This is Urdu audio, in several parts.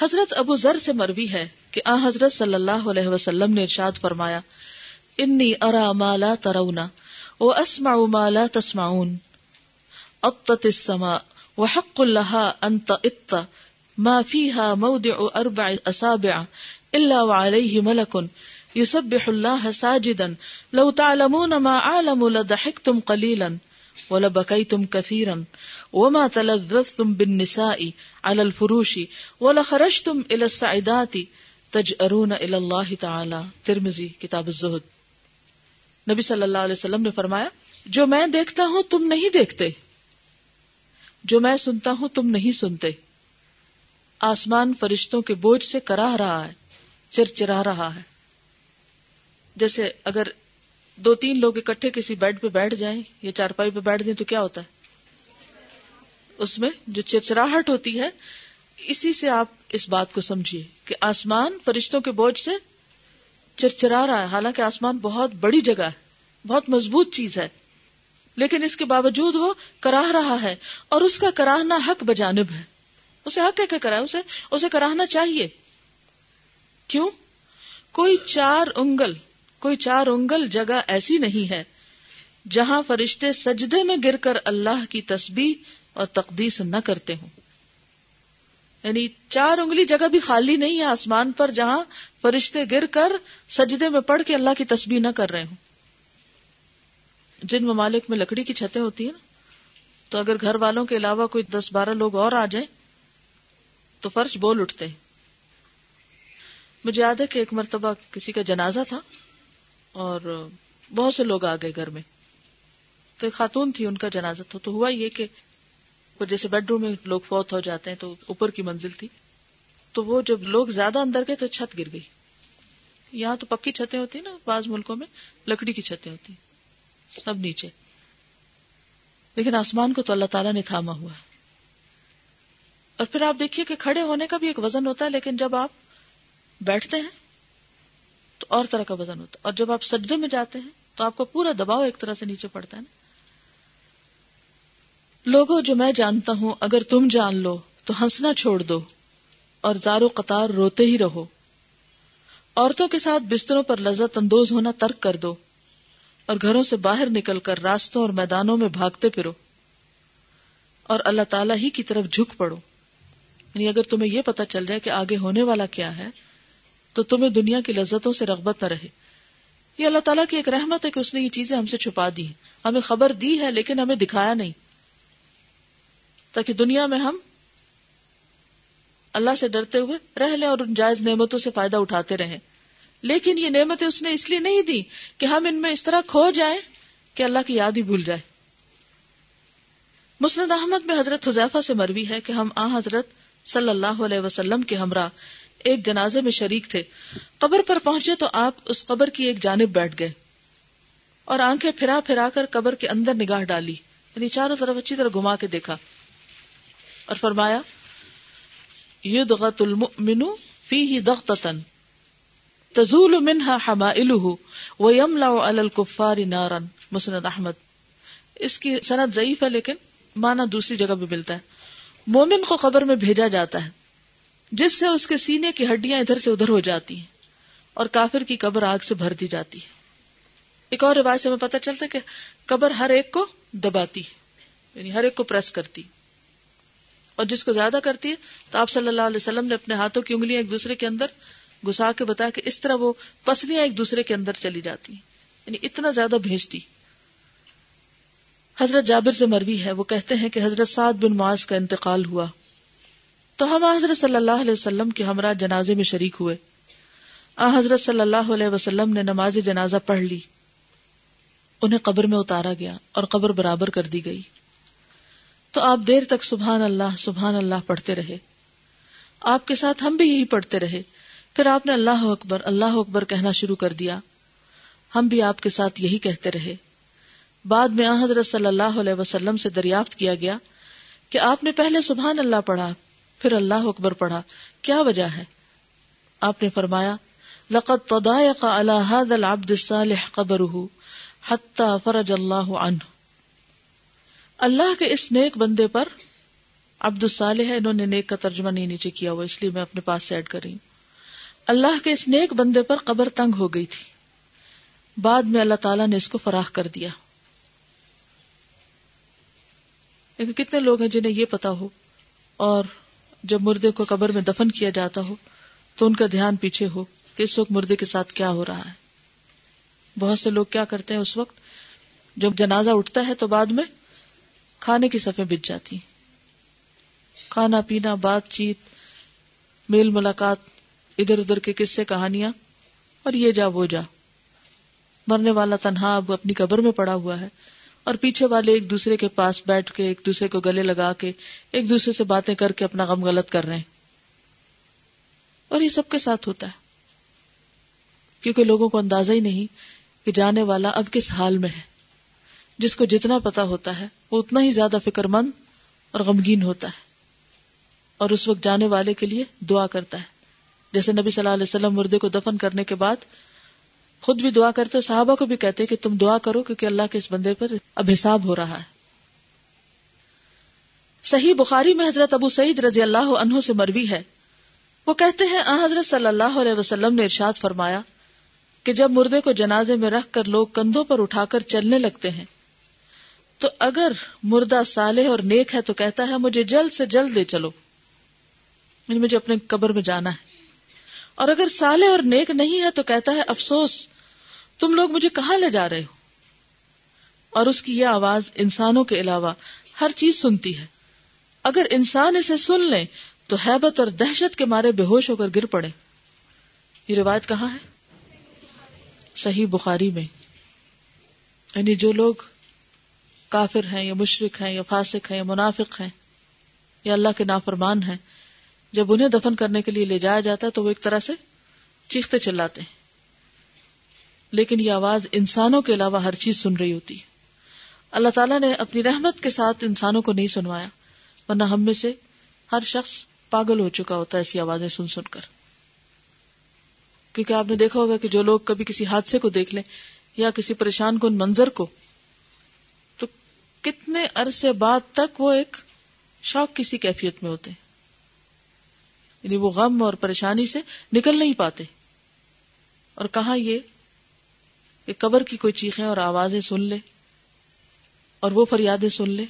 حضرت ابو ذر سے مروی ہے کہ آ حضرت صلی اللہ علیہ وسلم نے ارشاد فرمایا، انی ارا مالا ترونا و اسمع مالا تسمعون اطت السماء وحق لها ان تئت ما فيها موضع اربع اصابع الا وعليه ملك يسبح الله ساجدا، لو تعلمون ما اعلم لضحكتم قليلا ولبكيتم كثيرا وما تلذذتم بالنساء على الفروش ولخرجتم الى السعدات تجأرون الى الله تعالى۔ ترمذی، کتاب الزہد۔ نبی صلی اللہ علیہ وسلم نے فرمایا، جو میں دیکھتا ہوں تم نہیں دیکھتے۔ جو میں سنتا ہوں تم نہیں سنتے۔ آسمان فرشتوں کے بوجھ سے کراہ رہا ہے، چرچرا رہا ہے۔ جیسے اگر دو تین لوگ اکٹھے کسی بیڈ پہ بیٹھ جائیں یا چارپائی پہ بیٹھ جائیں تو کیا ہوتا ہے؟ اس میں جو چرچراہٹ ہوتی ہے، اسی سے آپ اس بات کو سمجھیے کہ آسمان فرشتوں کے بوجھ سے چرچرا رہا ہے۔ حالانکہ آسمان بہت بڑی جگہ ہے، بہت مضبوط چیز ہے، لیکن اس کے باوجود وہ کراہ رہا ہے اور اس کا کراہنا حق بجانب ہے۔ اسے حق ہے کہ کرا اسے اسے کراہنا چاہیے۔ کیوں؟ کوئی چار انگل، کوئی چار انگل جگہ ایسی نہیں ہے جہاں فرشتے سجدے میں گر کر اللہ کی تسبیح اور تقدیس نہ کرتے ہوں۔ یعنی چار انگلی جگہ بھی خالی نہیں ہے آسمان پر جہاں فرشتے گر کر سجدے میں پڑھ کے اللہ کی تسبیح نہ کر رہے ہوں۔ جن ممالک میں لکڑی کی چھتیں ہوتی ہیں نا، تو اگر گھر والوں کے علاوہ کوئی دس بارہ لوگ اور آ جائیں، تو فرش بول اٹھتے ہیں۔ مجھے یاد ہے کہ ایک مرتبہ کسی کا جنازہ تھا اور بہت سے لوگ آ گئے گھر میں۔ تو ایک خاتون تھی، ان کا جنازہ تھا۔ تو ہوا یہ کہ جیسے بیڈ روم میں لوگ فوت ہو جاتے ہیں تو اوپر کی منزل تھی، تو وہ جب لوگ زیادہ اندر گئے تو چھت گر گئی۔ یہاں تو پکی چھتیں ہوتی نا بعض ملکوں میں، لکڑی کی چھتیں ہوتی سب نیچے۔ لیکن آسمان کو تو اللہ تعالیٰ نے تھاما ہوا۔ ہے اور پھر آپ دیکھیے کہ کھڑے ہونے کا بھی ایک وزن ہوتا ہے، لیکن جب آپ بیٹھتے ہیں تو اور طرح کا وزن ہوتا ہے۔ اور جب آپ سجدے میں جاتے ہیں تو آپ کا پورا دباؤ ایک طرح سے نیچے پڑتا ہے نا۔ لوگوں جو میں جانتا ہوں، اگر تم جان لو تو ہنسنا چھوڑ دو اور زارو قطار روتے ہی رہو۔ عورتوں کے ساتھ بستروں پر لذت اندوز ہونا ترک کر دو اور گھروں سے باہر نکل کر راستوں اور میدانوں میں بھاگتے پھرو اور اللہ تعالیٰ ہی کی طرف جھک پڑو۔ یعنی اگر تمہیں یہ پتا چل جائے کہ آگے ہونے والا کیا ہے، تو تمہیں دنیا کی لذتوں سے رغبت نہ رہے۔ یہ اللہ تعالیٰ کی ایک رحمت ہے کہ اس نے یہ چیزیں ہم سے چھپا دی ہمیں خبر دی ہے لیکن ہمیں دکھایا نہیں۔ تاکہ دنیا میں ہم اللہ سے ڈرتے ہوئے رہ لیں اور ان جائز نعمتوں سے فائدہ اٹھاتے رہیں۔ لیکن یہ نعمتیں اس نے اس لیے نہیں دی کہ ہم ان میں اس طرح کھو جائیں کہ اللہ کی یاد ہی بھول جائے۔ مسند احمد میں حضرت حذیفہ سے مروی ہے کہ ہم آ حضرت صلی اللہ علیہ وسلم کے ہمراہ ایک جنازے میں شریک تھے۔ قبر پر پہنچے تو آپ اس قبر کی ایک جانب بیٹھ گئے اور آنکھیں پھرا پھرا کر قبر کے اندر نگاہ ڈالی یعنی چاروں طرف اچھی طرح گھما کے دیکھا۔ اور فرمایا المؤمن فیہ دغتتن تزول منها حمائلہ ویملع علی الکفار نارا. مسند احمد. اس کی سند ضعیف ہے لیکن معنی دوسری جگہ بھی ملتا ہے. مومن کو قبر میں بھیجا جاتا ہے، جس سے اس کے سینے کی ہڈیاں ادھر سے ادھر ہو جاتی ہیں اور کافر کی قبر آگ سے بھر دی جاتی ہے۔ ایک اور روایت سے ہمیں پتہ چلتا ہے کہ قبر ہر ایک کو دباتی ہے یعنی ہر ایک کو پریس کرتی اور جس کو زیادہ کرتی ہے، تو آپ صلی اللہ علیہ وسلم نے اپنے ہاتھوں کی انگلیاں ایک دوسرے کے اندر گھسا کے بتایا کہ اس طرح وہ پسلیاں ایک دوسرے کے اندر چلی جاتی ہیں۔ یعنی اتنا زیادہ بھیجتی۔ حضرت جابر سے مروی ہے، وہ کہتے ہیں کہ حضرت سعد بن معاذ کا انتقال ہوا۔ تو ہم حضرت صلی اللہ علیہ وسلم کے ہمراہ جنازے میں شریک ہوئے۔ آ حضرت صلی اللہ علیہ وسلم نے نماز جنازہ پڑھ لی۔ انہیں قبر میں اتارا گیا اور قبر برابر کر دی گئی۔ تو آپ دیر تک سبحان اللہ سبحان اللہ پڑھتے رہے۔ آپ کے ساتھ ہم بھی یہی پڑھتے رہے۔ پھر آپ نے اللہ اکبر اللہ اکبر کہنا شروع کر دیا۔ ہم بھی آپ کے ساتھ یہی کہتے رہے۔ بعد میں حضرت صلی اللہ علیہ وسلم سے دریافت کیا گیا کہ آپ نے پہلے سبحان اللہ پڑھا، پھر اللہ اکبر پڑھا۔ کیا وجہ ہے؟ آپ نے فرمایا، لقد تضايق على هذا العبد الصالح قبره حتى فرج اللہ عنه۔ اللہ کے اس نیک بندے پر عبد الصالح ہے، انہوں نے نیک کا ترجمہ نہیں نیچے کیا ہوا، اس لیے میں اپنے پاس سے ایڈ کر رہی ہوں۔ اللہ کے اس نیک بندے پر قبر تنگ ہو گئی تھی۔ بعد میں اللہ تعالیٰ نے اس کو فراخ کر دیا۔ لیکن کتنے لوگ ہیں جنہیں یہ پتا ہو، اور جب مردے کو قبر میں دفن کیا جاتا ہو، تو ان کا دھیان پیچھے ہو کہ اس وقت مردے کے ساتھ کیا ہو رہا ہے۔ بہت سے لوگ کیا کرتے ہیں اس وقت؟ جب جنازہ اٹھتا ہے تو بعد میں کھانے کی صفیں بچ جاتی کھانا پینا، بات چیت، میل ملاقات، ادھر ادھر کے قصے، کہانیاں، اور یہ جا وہ جا۔ مرنے والا تنہا اب اپنی قبر میں پڑا ہوا ہے، اور پیچھے والے ایک دوسرے کے پاس بیٹھ کے، ایک دوسرے کو گلے لگا کے، ایک دوسرے سے باتیں کر کے اپنا غم غلط کر رہے ہیں۔ اور یہ سب کے ساتھ ہوتا ہے۔ کیونکہ لوگوں کو اندازہ ہی نہیں کہ جانے والا اب کس حال میں ہے۔ جس کو جتنا پتا ہوتا ہے، وہ اتنا ہی زیادہ فکر مند اور غمگین ہوتا ہے۔ اور اس وقت جانے والے کے لیے دعا کرتا ہے۔ جیسے نبی صلی اللہ علیہ وسلم مردے کو دفن کرنے کے بعد خود بھی دعا کرتے، صحابہ کو بھی کہتے کہ تم دعا کرو کیونکہ اللہ کے اس بندے پر اب حساب ہو رہا ہے۔ صحیح بخاری میں حضرت ابو سعید رضی اللہ عنہ سے مروی ہے۔ وہ کہتے ہیں، آ حضرت صلی اللہ علیہ وسلم نے ارشاد فرمایا کہ جب مردے کو جنازے میں رکھ کر لوگ کندھوں پر اٹھا کر چلنے لگتے ہیں تو اگر مردہ صالح اور نیک ہے تو کہتا ہے مجھے جلد سے جلد لے چلو۔ یعنی مجھے اپنے قبر میں جانا ہے۔ اور اگر صالح اور نیک نہیں ہے تو کہتا ہے افسوس، تم لوگ مجھے کہاں لے جا رہے ہو؟ اور اس کی یہ آواز انسانوں کے علاوہ ہر چیز سنتی ہے۔ اگر انسان اسے سن لے تو حیبت اور دہشت کے مارے بے ہوش ہو کر گر پڑے۔ یہ روایت کہاں ہے؟ صحیح بخاری میں۔ یعنی جو لوگ کافر ہیں یا مشرق ہیں یا فاسق ہیں یا منافق ہیں، یا اللہ کے نافرمان ہیں، جب انہیں دفن کرنے کے لیے لے جایا جاتا ہے تو وہ ایک طرح سے چیختے چلاتے ہیں۔ لیکن یہ آواز انسانوں کے علاوہ ہر چیز سن رہی ہوتی۔ ہے اللہ تعالیٰ نے اپنی رحمت کے ساتھ انسانوں کو نہیں سنوایا، ورنہ ہم میں سے ہر شخص پاگل ہو چکا ہوتا ہے ایسی آوازیں سن سن کر۔ کیونکہ آپ نے دیکھا ہوگا کہ جو لوگ کبھی کسی حادثے کو دیکھ لیں یا کسی پریشان کن منظر کو کتنے عرصے بعد تک وہ ایک شوق کسی کیفیت میں ہوتے ہیں یعنی وہ غم اور پریشانی سے نکل نہیں پاتے اور کہاں یہ کہ قبر کی کوئی چیخیں اور آوازیں سن لے اور وہ فریادیں سن لے،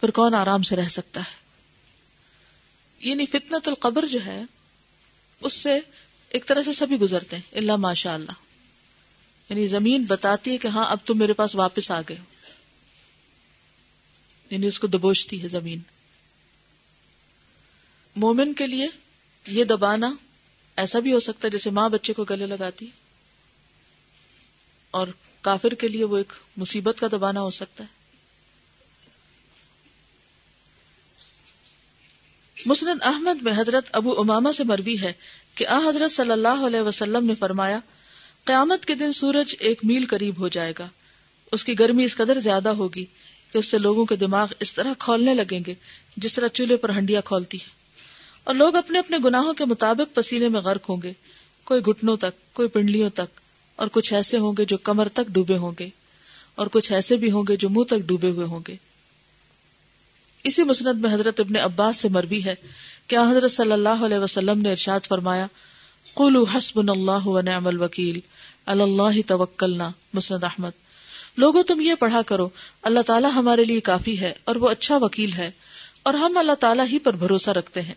پھر کون آرام سے رہ سکتا ہے؟ یعنی فتنت القبر جو ہے، اس سے ایک طرح سے سبھی گزرتے ہیں اللہ ماشاء اللہ یعنی زمین بتاتی ہے کہ ہاں اب تم میرے پاس واپس آ گئے ہو۔ یعنی اس کو دبوچتی ہے زمین۔ مومن کے لیے یہ دبانا ایسا بھی ہو سکتا ہے جیسے ماں بچے کو گلے لگاتی۔ اور کافر کے لیے وہ ایک مصیبت کا دبانا ہو سکتا ہے۔ مسند احمد میں حضرت ابو اماما سے مروی ہے کہ آ حضرت صلی اللہ علیہ وسلم نے فرمایا، قیامت کے دن سورج ایک میل قریب ہو جائے گا، اس کی گرمی اس قدر زیادہ ہوگی کہ اس سے لوگوں کے دماغ اس طرح کھولنے لگیں گے جس طرح چولہے پر ہنڈیا کھولتی ہے۔ اور لوگ اپنے اپنے گناہوں کے مطابق پسینے میں غرق ہوں گے۔ کوئی گھٹنوں تک، کوئی پنڈلیوں تک، اور کچھ ایسے ہوں گے جو کمر تک ڈوبے ہوں گے، اور کچھ ایسے بھی ہوں گے جو منہ تک ڈوبے ہوئے ہوں گے۔ اسی مسند میں حضرت ابن عباس سے مروی ہے کیا حضرت صلی اللہ علیہ وسلم نے ارشاد فرمایا قولو حسب اللہ و نعم الوکیل اللہ توکلنا، مسند احمد۔ لوگوں، تم یہ پڑھا کرو، اللہ تعالیٰ ہمارے لیے کافی ہے اور وہ اچھا وکیل ہے اور ہم اللہ تعالیٰ ہی پر بھروسہ رکھتے ہیں۔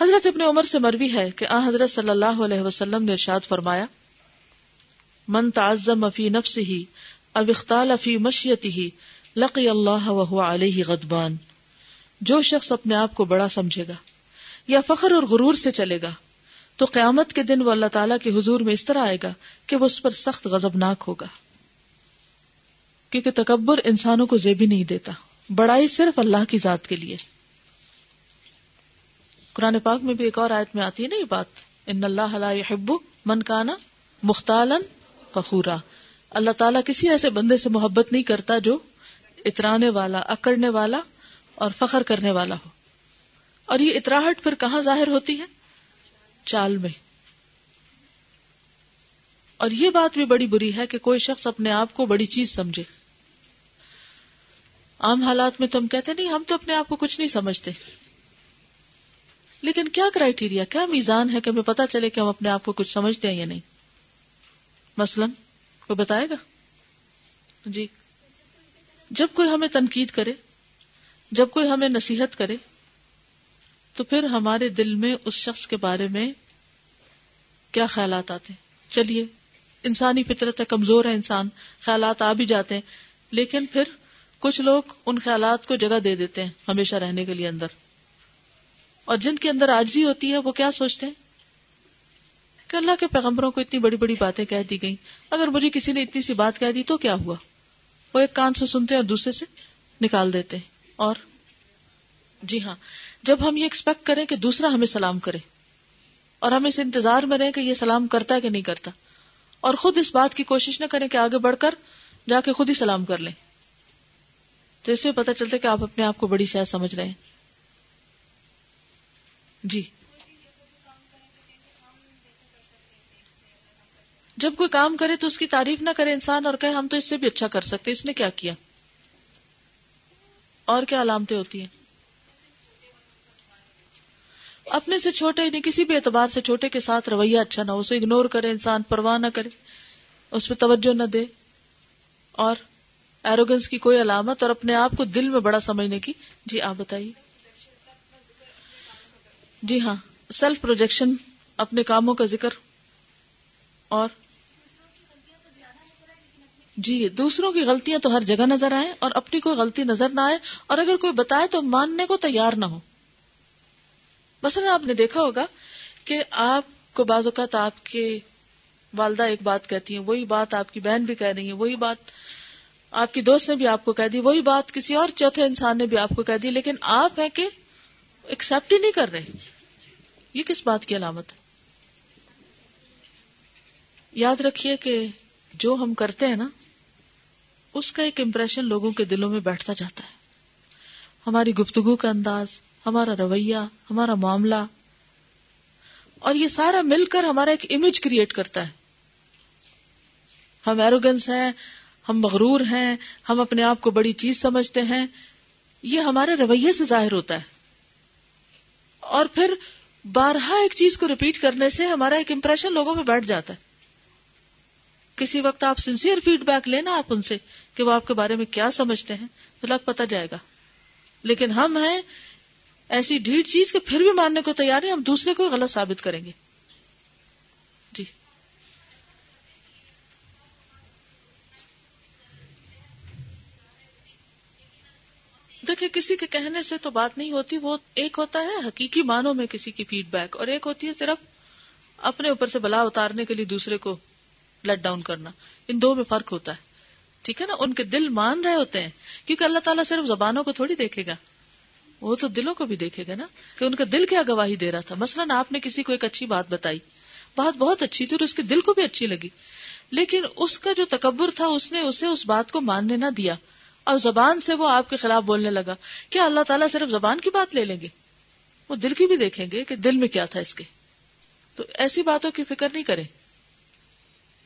حضرت ابن عمر سے مروی ہے کہ آ حضرت صلی اللہ علیہ وسلم نے ارشاد فرمایا، من تعظم فی نفسه او اختال فی مشیته لقی اللہ وهو علیہ غضبان۔ جو شخص اپنے آپ کو بڑا سمجھے گا یا فخر اور غرور سے چلے گا، تو قیامت کے دن وہ اللہ تعالیٰ کے حضور میں اس طرح آئے گا کہ وہ اس پر سخت غضبناک ہوگا۔ کیونکہ تکبر انسانوں کو زیبی نہیں دیتا۔ بڑائی صرف اللہ کی ذات کے لیے۔ قرآن پاک میں بھی ایک اور آیت میں آتی ہے نا یہ بات۔ ان اللہ يحب من کانا مختالن فخورا۔ اللہ تعالیٰ کسی ایسے بندے سے محبت نہیں کرتا جو اترانے والا، اکڑنے والا اور فخر کرنے والا ہو۔ اور یہ اتراہٹ پھر کہاں ظاہر ہوتی ہے؟ چال میں۔ اور یہ بات بھی بڑی بری ہے کہ کوئی شخص اپنے آپ کو بڑی چیز سمجھے۔ عام حالات میں تم کہتے نہیں، ہم تو اپنے آپ کو کچھ نہیں سمجھتے۔ لیکن کیا کرائٹیریا کیا میزان ہے کہ ہمیں پتا چلے کہ ہم اپنے آپ کو کچھ سمجھتے ہیں یا نہیں؟ مثلاً، کوئی بتائے گا؟ جی۔ جب کوئی ہمیں تنقید کرے، جب کوئی ہمیں نصیحت کرے، تو پھر ہمارے دل میں اس شخص کے بارے میں کیا خیالات آتے ہیں؟ چلیے، انسانی فطرت ہے، کمزور ہے انسان، خیالات آ بھی جاتے ہیں، لیکن پھر کچھ لوگ ان خیالات کو جگہ دے دیتے ہیں ہمیشہ رہنے کے لیے اندر۔ اور جن کے اندر آجزی ہوتی ہے، وہ کیا سوچتے ہیں؟ کہ اللہ کے پیغمبروں کو اتنی بڑی بڑی باتیں کہہ دی گئی اگر مجھے کسی نے اتنی سی بات کہہ دی تو کیا ہوا؟ وہ ایک کان سے سنتے اور دوسرے سے نکال دیتے اور جی ہاں جب ہم یہ ایکسپیکٹ کریں کہ دوسرا ہمیں سلام کرے اور ہم اس انتظار میں رہیں کہ یہ سلام کرتا ہے کہ نہیں کرتا، اور خود اس بات کی کوشش نہ کریں کہ آگے بڑھ کر جا کے خود ہی سلام کر لیں۔ تو اس سے پتا چلتا ہے کہ آپ اپنے آپ کو بڑی شاید سمجھ رہے ہیں۔ جی۔ جب کوئی کام کرے تو اس کی تعریف نہ کرے انسان اور کہے ہم تو اس سے بھی اچھا کر سکتے، اس نے کیا کیا؟ اور کیا علامتیں ہوتی ہیں؟ اپنے سے چھوٹے نہیں کسی بھی اعتبار سے چھوٹے کے ساتھ رویہ اچھا نہ ہو، اسے اگنور کرے، انسان پرواہ نہ کرے، اس پہ توجہ نہ دے، اور ایروگنس کی کوئی علامت اور اپنے آپ کو دل میں بڑا سمجھنے کی جی آپ بتائیے۔ جی ہاں سیلف پروجیکشن اپنے کاموں کا ذکر اور جی دوسروں کی غلطیاں تو ہر جگہ نظر آئے اور اپنی کوئی غلطی نظر نہ آئے اور اگر کوئی بتائے تو ماننے کو تیار نہ ہو۔ مثلا آپ نے دیکھا ہوگا کہ آپ کو بعض اوقات آپ کے والدہ ایک بات کہتی ہیں، وہی بات آپ کی بہن بھی کہہ رہی ہے وہی بات آپ کی دوست نے بھی آپ کو کہہ دی، وہی بات کسی اور چوتھے انسان نے بھی آپ کو کہہ دی، لیکن آپ ہیں کہ ایکسپٹ ہی نہیں کر رہے۔ یہ کس بات کی علامت ہے؟ یاد رکھیے کہ جو ہم کرتے ہیں نا، اس کا ایک امپریشن لوگوں کے دلوں میں بیٹھتا جاتا ہے۔ ہماری گفتگو کا انداز، ہمارا رویہ، ہمارا معاملہ، اور یہ سارا مل کر ہمارا ایک امیج کریٹ کرتا ہے۔ ہم ایروگنس ہیں ہم مغرور ہیں، ہم اپنے آپ کو بڑی چیز سمجھتے ہیں، یہ ہمارے رویے سے ظاہر ہوتا ہے۔ اور پھر بارہا ایک چیز کو ریپیٹ کرنے سے ہمارا ایک امپریشن لوگوں میں بیٹھ جاتا ہے۔ کسی وقت آپ سنسیئر فیڈ بیک لینا آپ ان سے کہ وہ آپ کے بارے میں کیا سمجھتے ہیں، تو لگ پتا جائے گا۔ لیکن ہم ہیں، ایسی ڈھیٹ چیز کہ پھر بھی ماننے کو تیار ہے ہم دوسرے کو غلط ثابت کریں گے۔ دیکھیں کسی کے کہنے سے تو بات نہیں ہوتی، وہ ایک ہوتا ہے حقیقی معنوں میں کسی کی فیڈ بیک اور ایک ہوتی ہے صرف اپنے اوپر سے بلا اتارنے کے لیے دوسرے کو لیٹ ڈاؤن کرنا۔ ان دو میں فرق ہوتا ہے۔ ٹھیک ہے نا؟ ان کے دل مان رہے ہوتے ہیں، کیونکہ اللہ تعالیٰ صرف زبانوں کو تھوڑی دیکھے گا۔ وہ تو دلوں کو بھی دیکھے گا نا، کہ ان کا دل کیا گواہی دے رہا تھا۔ مثلاً آپ نے کسی کو ایک اچھی بات بتائی، بات بہت اچھی تھی اور اس کے دل کو بھی اچھی لگی، لیکن اس کا جو تکبر تھا، اس نے اسے اس بات کو ماننے نہ دیا۔ اور زبان سے وہ آپ کے خلاف بولنے لگا کیا اللہ تعالیٰ صرف زبان کی بات لے لیں گے وہ دل کی بھی دیکھیں گے کہ دل میں کیا تھا اس کے تو ایسی باتوں کی فکر نہیں کریں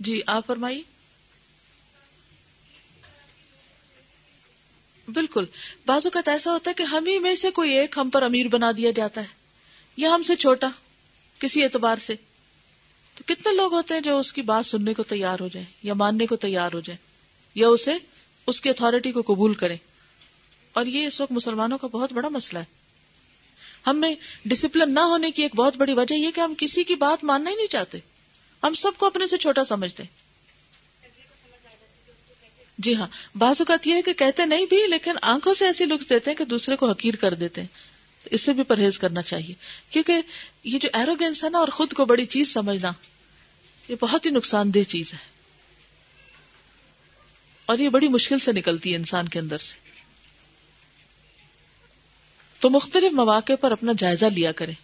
جی آپ فرمائیے بالکل بعض اوقات ایسا ہوتا ہے کہ ہم ہی میں سے کوئی ایک ہم پر امیر بنا دیا جاتا ہے یا ہم سے چھوٹا کسی اعتبار سے تو کتنے لوگ ہوتے ہیں جو اس کی بات سننے کو تیار ہو جائیں یا ماننے کو تیار ہو جائیں یا اسے اس کی اتارٹی کو قبول کریں۔ اور یہ اس وقت مسلمانوں کا بہت بڑا مسئلہ ہے۔ ہم میں ڈسپلن نہ ہونے کی ایک بہت بڑی وجہ یہ کہ ہم کسی کی بات ماننا ہی نہیں چاہتے۔ ہم سب کو اپنے سے چھوٹا سمجھتے جی ہاں بعض اوقات یہ ہے کہ کہتے نہیں بھی، لیکن آنکھوں سے ایسی لکس دیتے ہیں کہ دوسرے کو حقیر کر دیتے ہیں۔ اس سے بھی پرہیز کرنا چاہیے۔ کیونکہ یہ جو ایروگینس ہے نا اور خود کو بڑی چیز سمجھنا، یہ بہت ہی نقصان دہ چیز ہے۔ اور یہ بڑی مشکل سے نکلتی ہے انسان کے اندر سے۔ تو مختلف مواقع پر اپنا جائزہ لیا کریں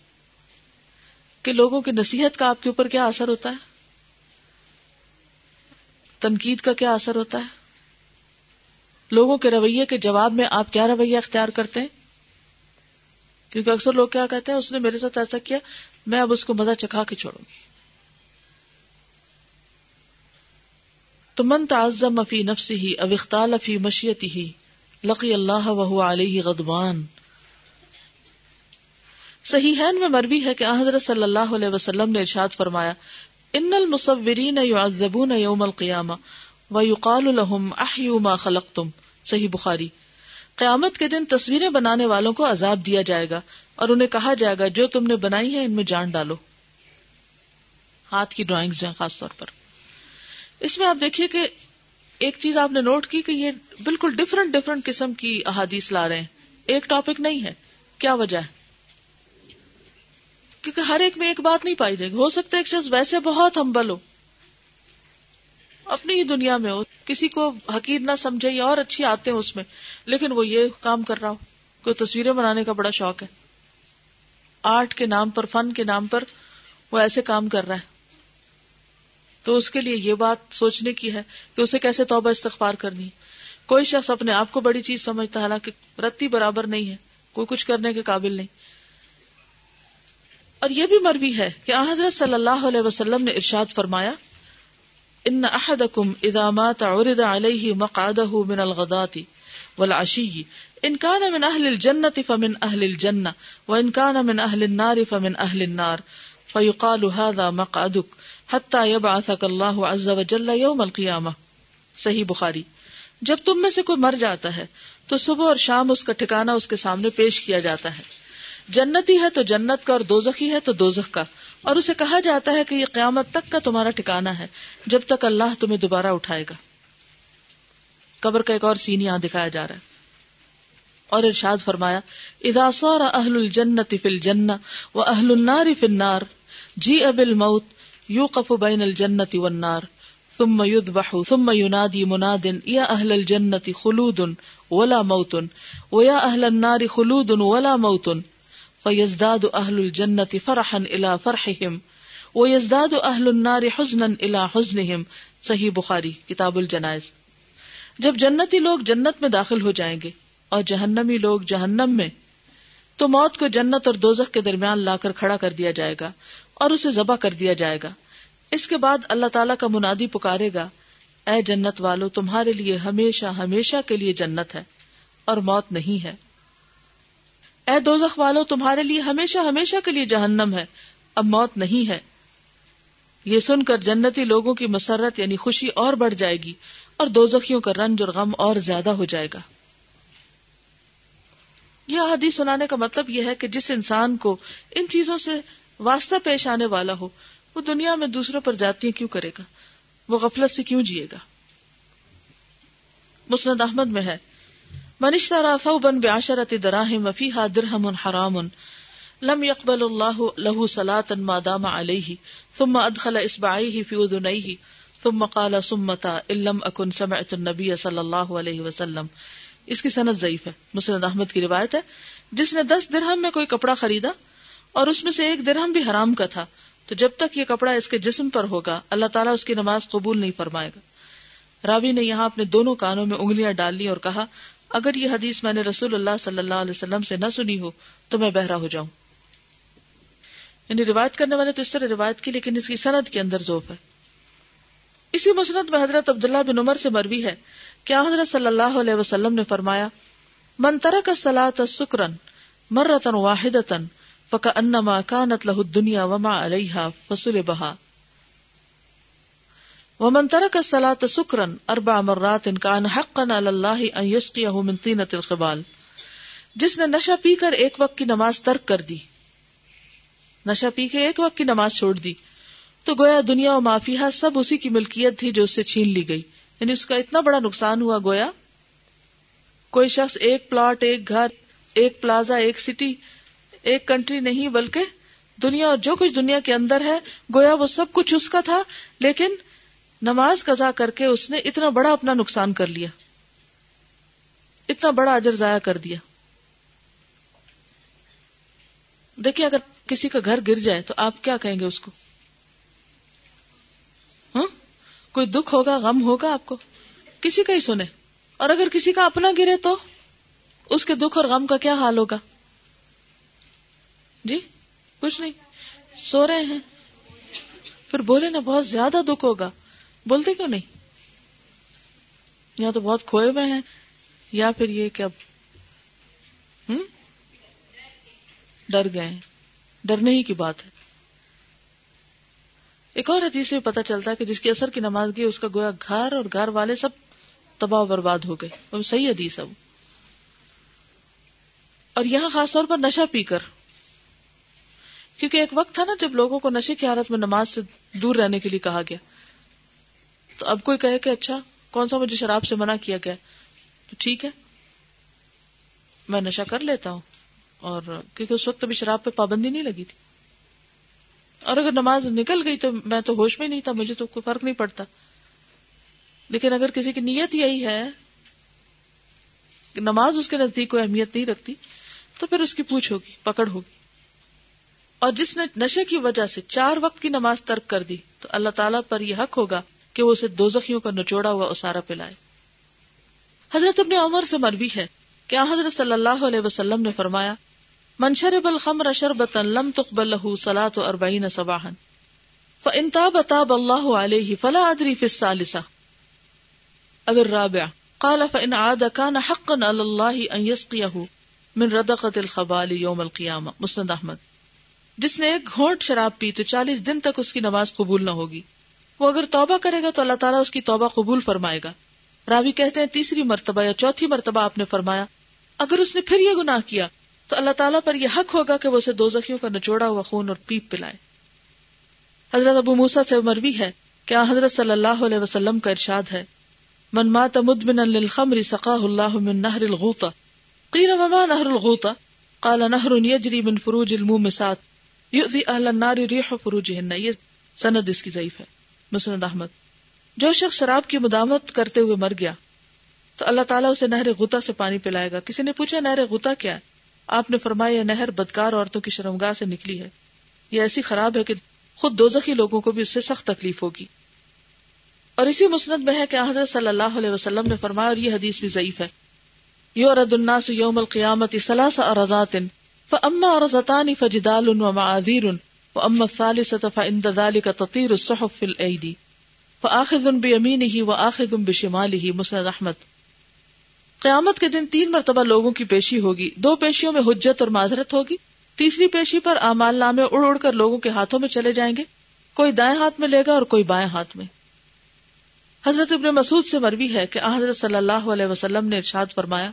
کہ لوگوں کی نصیحت کا آپ کے اوپر کیا اثر ہوتا ہے؟ تنقید کا کیا اثر ہوتا ہے؟ لوگوں کے رویے کے جواب میں آپ کیا رویہ اختیار کرتے ہیں؟ کیونکہ اکثر لوگ کیا کہتے ہیں، اس نے میرے ساتھ ایسا کیا، میں اب اس کو مزہ چکھا کے چھوڑوں گی۔ تو من تعزم فی نفسی ہی اب اختال فی مشیتی ہی لقی اللہ وہ علیہ غدبان صحیح میں مربی ہے کہ حضرت صلی اللہ علیہ وسلم نے ارشاد فرمایا، ان المصورین یعذبون یوم القیامہ ویقال لهم احیوا ما خلقتم۔ صحیح بخاری۔ قیامت کے دن تصویریں بنانے والوں کو عذاب دیا جائے گا اور انہیں کہا جائے گا، جو تم نے بنائی ہے ان میں جان ڈالو۔ ہاتھ کی ڈرائنگ جو خاص طور پر۔ اس میں آپ دیکھیے کہ ایک چیز آپ نے نوٹ کی کہ یہ بالکل ڈفرنٹ ڈفرنٹ قسم کی احادیث لا رہے ہیں۔ ایک ٹاپک نہیں ہے۔ کیا وجہ ہے؟ کیونکہ ہر ایک میں ایک بات نہیں پائی جائے گی۔ ہو سکتا ہے ایک شخص ویسے بہت ہمبل ہو، اپنی ہی دنیا میں ہو، کسی کو حقیر نہ سمجھے یا اور اچھی آتے ہیں اس میں، لیکن وہ یہ کام کر رہا ہو۔ کوئی تصویریں بنانے کا بڑا شوق ہے۔ آرٹ کے نام پر، فن کے نام پر وہ ایسے کام کر رہا ہے۔ تو اس کے لیے یہ بات سوچنے کی ہے کہ اسے کیسے توبہ استغفار کرنی کوئی شخص اپنے آپ کو بڑی چیز سمجھتا ہے، حالانکہ رتی برابر نہیں ہے، کوئی کچھ کرنے کے قابل نہیں۔ اور یہ بھی مروی ہے کہ حضرت صلی اللہ علیہ وسلم نے ارشاد فرمایا، ان احدکم اذا مات عرض علیہ مقعده من الغداة والعشی، ان كان من اہل الجنة فمن اہل الجنة وان كان من اہل النار فمن اہل النار فيقال هذا مقعدك حتى يبعثك الله عز وجل يوم القيامة صحیح بخاری۔ جب تم میں سے کوئی مر جاتا ہے، تو صبح اور شام اس کا ٹھکانہ اس کے سامنے پیش کیا جاتا ہے۔ جنتی ہے تو جنت کا اور دوزخی ہے تو دوزخ کا۔ اور اسے کہا جاتا ہے کہ یہ قیامت تک کا تمہارا ٹھکانا ہے، جب تک اللہ تمہیں دوبارہ اٹھائے گا۔ قبر کا ایک اور سین یہاں دکھایا جا رہا ہے۔ اور ارشاد فرمایا، اذا صار اہل الجنت فی الجنہ و اہل النار فی النار جی اب الموت یوقف بین الجنت والنار، ثم يذبح ثم ينادي مناد يا اهل الجنه خلود ولا موت ويا اهل النار خلود ولا موت، فیزداد اہل الجنت فرحا الى فرحهم ویزداد اہل النار حزنا الى حزنهم صحیح بخاری، کتاب الجنائز۔ جب جنتی لوگ جنت میں داخل ہو جائیں گے اور جہنمی لوگ جہنم میں، تو موت کو جنت اور دوزخ کے درمیان لا کر کھڑا کر دیا جائے گا اور اسے ذبح کر دیا جائے گا۔ اس کے بعد اللہ تعالیٰ کا منادی پکارے گا، اے جنت والو، تمہارے لیے ہمیشہ ہمیشہ کے لیے جنت ہے اور موت نہیں ہے۔ اے دوزخ والو، تمہارے لیے ہمیشہ ہمیشہ کے لیے جہنم ہے، اب موت نہیں ہے۔ یہ سن کر جنتی لوگوں کی مسرت یعنی خوشی اور بڑھ جائے گی اور دوزخیوں کا رنج اور غم اور زیادہ ہو جائے گا۔ یہ حدیث سنانے کا مطلب یہ ہے کہ جس انسان کو ان چیزوں سے واسطہ پیش آنے والا ہو وہ دنیا میں دوسروں پر جاتی کیوں کرے گا؟ وہ غفلت سے کیوں جیے گا؟ مسند احمد میں ہے۔ من اشترى ثوبا بعشرة دراهم وفيها درهم حرام، لم يقبل الله له صلاة ما دام عليه ثم ادخل اصبعيه في اذنيه ثم قال ثم ان لم سمعت النبي صلى الله عليه وسلم۔ اس کی سند ضعیف ہے۔ مسند احمد کی روایت ہے۔ جس نے دس درہم میں کوئی کپڑا خریدا اور اس میں سے ایک درہم بھی حرام کا تھا تو جب تک یہ کپڑا اس کے جسم پر ہوگا، اللہ تعالیٰ اس کی نماز قبول نہیں فرمائے گا۔ راوی نے یہاں اپنے دونوں کانوں میں انگلیاں ڈال لی اور کہا، اگر یہ حدیث میں نے رسول اللہ صلی اللہ علیہ وسلم سے نہ سنی ہو، تو میں بہرا ہو جاؤں۔ یعنی روایت کرنے والے تو اس طرح روایت کی، لیکن اس کی سند کے اندر ذوف ہے۔ اسی مسند میں حضرت عبداللہ بن عمر سے مروی ہے۔ کیا حضرت صلی اللہ علیہ وسلم نے فرمایا، من ترک الصلاة سکرن مرتن واحدتن فکأنما کانت له الدنیا وما علیہا فصل بہا ومن ترك الصلاة سكرا اربع مرات كان حقا على الله ان يسقيه من طينة الخبال جس نے نشہ پی کر ایک وقت کی نماز ترک کر دی. نشہ پی کے ایک وقت کی نماز چھوڑ دی. تو گویا دنیا و مافیہ سب اسی کی ملکیت تھی جو اس سے چھین لی گئی. یعنی اس کا اتنا بڑا نقصان ہوا گویا. کوئی شخص ایک پلاٹ، ایک گھر، ایک پلازا، ایک سٹی ایک کنٹری نہیں بلکہ دنیا اور جو کچھ دنیا کے اندر ہے، گویا وہ سب کچھ اس کا تھا، لیکن نماز قضا کر کے اس نے اتنا بڑا اپنا نقصان کر لیا۔ اتنا بڑا اجر ضائع کر دیا۔ دیکھیے اگر کسی کا گھر گر جائے تو آپ کیا کہیں گے اس کو؟ ہاں؟ کوئی دکھ ہوگا، غم ہوگا آپ کو؟ کسی کا ہی سنے۔ اور اگر کسی کا اپنا گرے تو؟ اس کے دکھ اور غم کا کیا حال ہوگا؟ جی کچھ نہیں۔ سو رہے ہیں۔ پھر بولے نا، بہت زیادہ دکھ ہوگا۔ بولتے کیوں نہیں؟ یہاں تو بہت کھوئے ہوئے ہیں، یا پھر یہ کہ اب، ہم؟ ڈر گئے ڈرنے ہی کی بات ہے۔ ایک اور حدیث سے پتہ چلتا ہے کہ جس کی اثر کی نماز گئی اس کا گویا گھر اور گھر والے سب تباہ و برباد ہو گئے۔ وہ صحیح حدیث ہے وہ۔ اور یہاں خاص طور پر نشہ پی کر۔ کیونکہ ایک وقت تھا نا جب لوگوں کو نشے کی حالت میں نماز سے دور رہنے کے لیے کہا گیا۔ تو اب کوئی کہے کہ اچھا کون سا مجھے شراب سے منع کیا گیا؟ تو ٹھیک ہے، میں نشہ کر لیتا ہوں۔ اور کیونکہ اس وقت ابھی شراب پہ پابندی نہیں لگی تھی۔ اور اگر نماز نکل گئی تو میں تو ہوش میں نہیں تھا، مجھے تو کوئی فرق نہیں پڑتا۔ لیکن اگر کسی کی نیت یہی ہے کہ نماز اس کے نزدیک کوئی اہمیت نہیں رکھتی، تو پھر اس کی پوچھ ہوگی، پکڑ ہوگی۔ اور جس نے نشے کی وجہ سے چار وقت کی نماز ترک کر دی، تو اللہ تعالیٰ پر یہ حق ہوگا کہ وہ اسے دو زخیوں کا نچوڑا ہوا اسارا پلائے۔ حضرت ابن عمر سے مروی ہے کہ حضرت صلی اللہ علیہ وسلم نے فرمایا منشرب الخمر شربتا لم تقبل له صلاة اربعین صباحا فان تاب تاب اللہ علیہ فلا ادری فی الثالثہ۔ او الرابع قال فان عاد كان حقا على الله ان يسقيه من ردقت الخبال یوم القیامہ۔ مسند احمد۔ جس نے ایک گھونٹ شراب پی تو چالیس دن تک اس کی نماز قبول نہ ہوگی۔ وہ اگر توبہ کرے گا تو اللہ تعالیٰ اس کی توبہ قبول فرمائے گا۔ راوی کہتے ہیں، تیسری مرتبہ یا چوتھی مرتبہ آپ نے فرمایا، اگر اس نے پھر یہ گناہ کیا تو اللہ تعالیٰ پر یہ حق ہوگا کہ وہ اسے دو زخیوں کا نچوڑا ہوا خون اور پیپ پلائے۔ حضرت ابو موسا سے مروی ہے کیا حضرت صلی اللہ علیہ وسلم کا ارشاد ہے، من مات مدمنا للخمر سقاہ اللہ من نہر الغوطہ۔ قیل، وما نهر الغوطة قال نهر يجري من فروج المومسات۔ يؤذي اهل یہ سند اس کی ضعیف ہے، مسند احمد۔ جو شخص شراب کی مدامت کرتے ہوئے مر گیا، تو اللہ تعالیٰ اسے نہر غوطہ سے پانی پلائے گا۔ کسی نے پوچھا، نہر غوطہ کیا ہے؟ آپ نے فرمایا یہ نہر بدکار عورتوں کی شرمگاہ سے نکلی ہے۔ یہ ایسی خراب ہے کہ خود دوزخی لوگوں کو بھی اس سے سخت تکلیف ہوگی۔ اور اسی مسند میں ہے کہ حضرت صلی اللہ علیہ وسلم نے فرمایا، اور یہ حدیث بھی ضعیف ہے۔ یورد الناس یوم القیامت ثلاث ارضات فاما ارضتان فجدال ومعاذير واما الثالثه فعند ذلك تطير الصحف في الايدي فاخذ بيمينه واخذ بشماله مسند احمد قیامت کے دن تین مرتبہ لوگوں کی پیشی ہوگی۔ دو پیشیوں میں حجت اور معذرت ہوگی۔ تیسری پیشی پر اعمال نامے اڑ اڑ کر لوگوں کے ہاتھوں میں چلے جائیں گے۔ کوئی دائیں ہاتھ میں لے گا اور کوئی بائیں ہاتھ میں۔ حضرت ابن مسعود سے مروی ہے کہ حضرت صلی اللہ علیہ وسلم نے ارشاد فرمایا،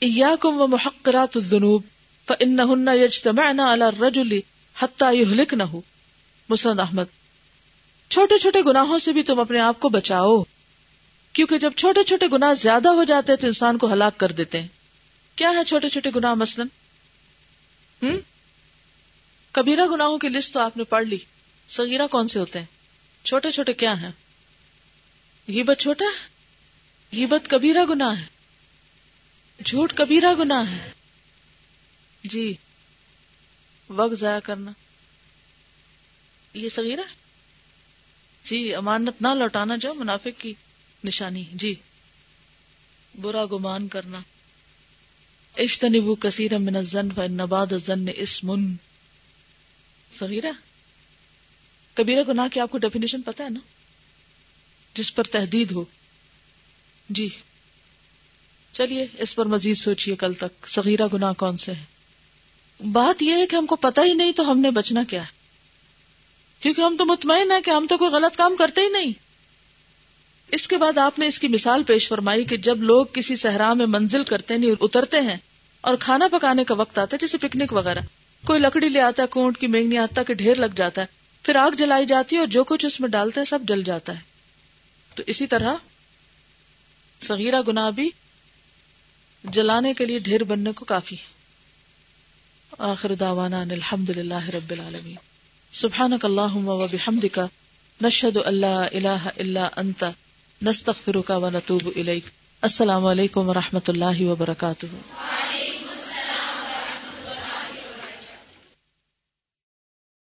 ایاکم و محقرات الذنوب فانہن یجتمعن علی الرجل حتی یہلکنہ مسند احمد چھوٹے چھوٹے گناہوں سے بھی تم اپنے آپ کو بچاؤ، کیونکہ جب چھوٹے چھوٹے گناہ زیادہ ہو جاتے ہیں تو انسان کو ہلاک کر دیتے ہیں۔ کیا ہے چھوٹے چھوٹے گناہ مثلا؟ ہم؟ کبیرہ گناہوں کی لسٹ تو آپ نے پڑھ لی۔ صغیرہ کون سے ہوتے ہیں؟ چھوٹے چھوٹے کیا ہیں؟ غیبت چھوٹا ہے؟ غیبت کبیرہ گناہ ہے۔ جھوٹ کبیرہ گنا ہے۔ جی وقت ضائع کرنا۔ یہ صغیرہ؟ ہے جی امانت نہ لوٹانا جو منافق کی نشانی۔ جی برا گمان کرنا۔ اشتنبو کثیر من الزن فان الزن اسم۔ صغیرہ؟ کبیرہ گناہ کی آپ کو ڈیفینیشن پتا ہے نا؟ جس پر تحدید ہو۔ جی چلیے، اس پر مزید سوچئے کل تک۔ صغیرہ گناہ کون سے ہے بات یہ ہے کہ ہم کو پتا ہی نہیں تو ہم نے بچنا کیا ہے۔ کیونکہ ہم تو مطمئن ہیں کہ ہم تو کوئی غلط کام کرتے ہی نہیں۔ اس کے بعد آپ نے اس کی مثال پیش فرمائی کہ جب لوگ کسی صحرا میں منزل کرتے نہیں اترتے ہیں اور کھانا پکانے کا وقت آتا ہے، جیسے پکنک وغیرہ، کوئی لکڑی لے آتا ہے، کونٹ کی مینگنی آتا کہ ڈھیر لگ جاتا ہے، پھر آگ جلائی جاتی ہے اور جو کچھ اس میں ڈالتا ہے سب جل جاتا ہے۔ تو اسی طرح صغیرہ گناہ بھی جلانے کے لیے ڈھیر بننے کو کافی ہے۔ آخر دعوانا ان الحمد للہ رب العالمین. سبحانک اللہم و بحمدک، نشہد اللہ الہ الا انت، نستغفرک و نتوب الیک. السلام علیکم و رحمت اللہ وبرکاتہ.